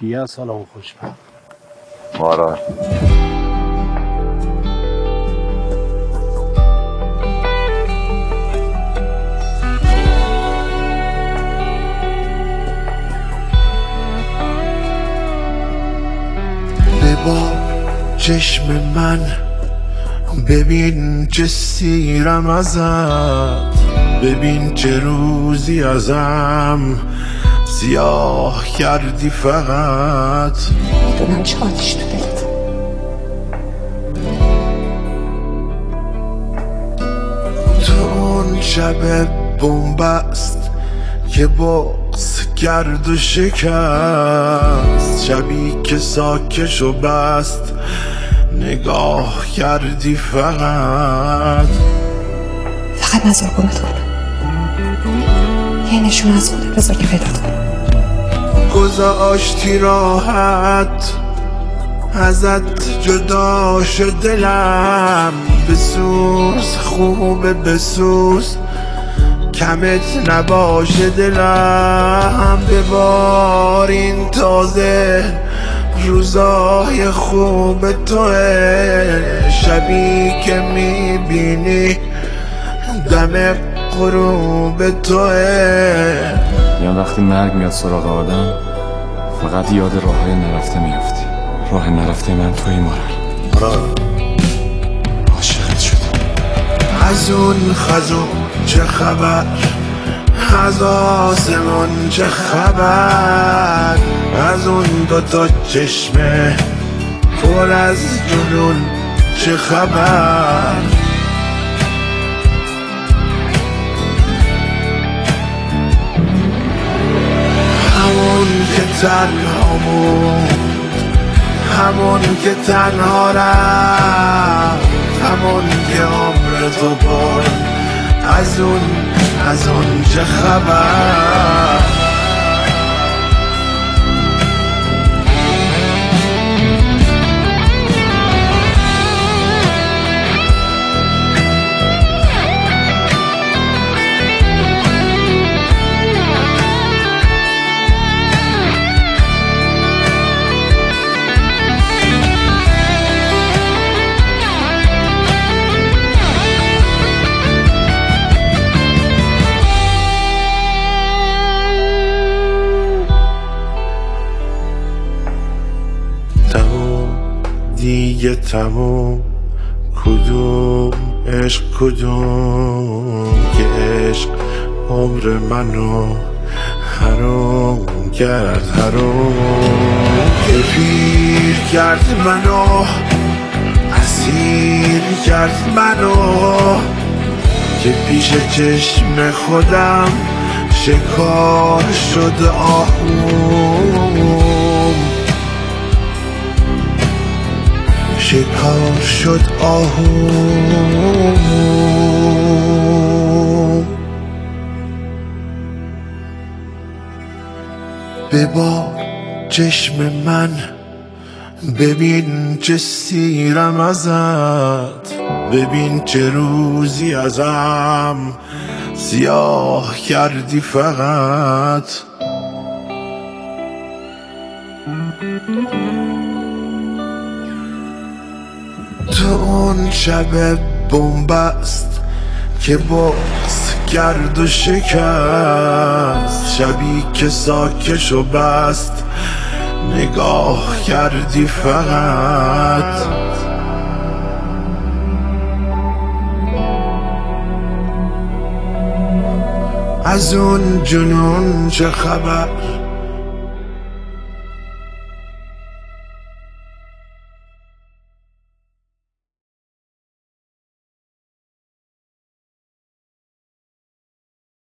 کیه؟ سلام خوشبخت مارال با چشم من ببین چه سیرم ازت ببین چه روزی ازم. سیاه کردی فقط. می‌دونم چه آتیش تو دلت. تو اون شب بومبست که بغز کرد و شکست. شبی که ساکش و بست نگاه کردی فقط. فقط نظر گمت کن یه نشون از خودت بذار که پیدا کنم. گذاشتی راحت ازت جدا شد دلم بسوز خوبه بسوز کمت نباشه دلم. ببار این تازه روزای خوب توه. شبی که می‌بینی دم غروب توه. میان وقتی مرگ میاد سراغ آدم فقط یاد راه های نرفته میافتی. راه نرفته من توی مارل عاشقت شدم. از اون خزون چه خبر؟ از آسمون چه خبر؟ از اون دوتا چشمه پر از جنون چه خبر؟ که تنها بود همون که تنها رفت همون که عمر تو برد. از اون از اون چه خبر. دیگه تموم. کدوم عشق کدوم؟ که عشق عمر منو حرام کرد حرام. که پیر کرد منو اسیر کرد منو. که پیش چشم خودم شکار شد آهوم شکار شد آهوم ببار چشم من ببین چه سیرم ازت ببین چه روزی ازم سیاه کردی فقط. تو اون شب بومبست که بغز کرد و شکست. شبی که ساکش و بست نگاه کردی فقط. از اون جنون چه خبر؟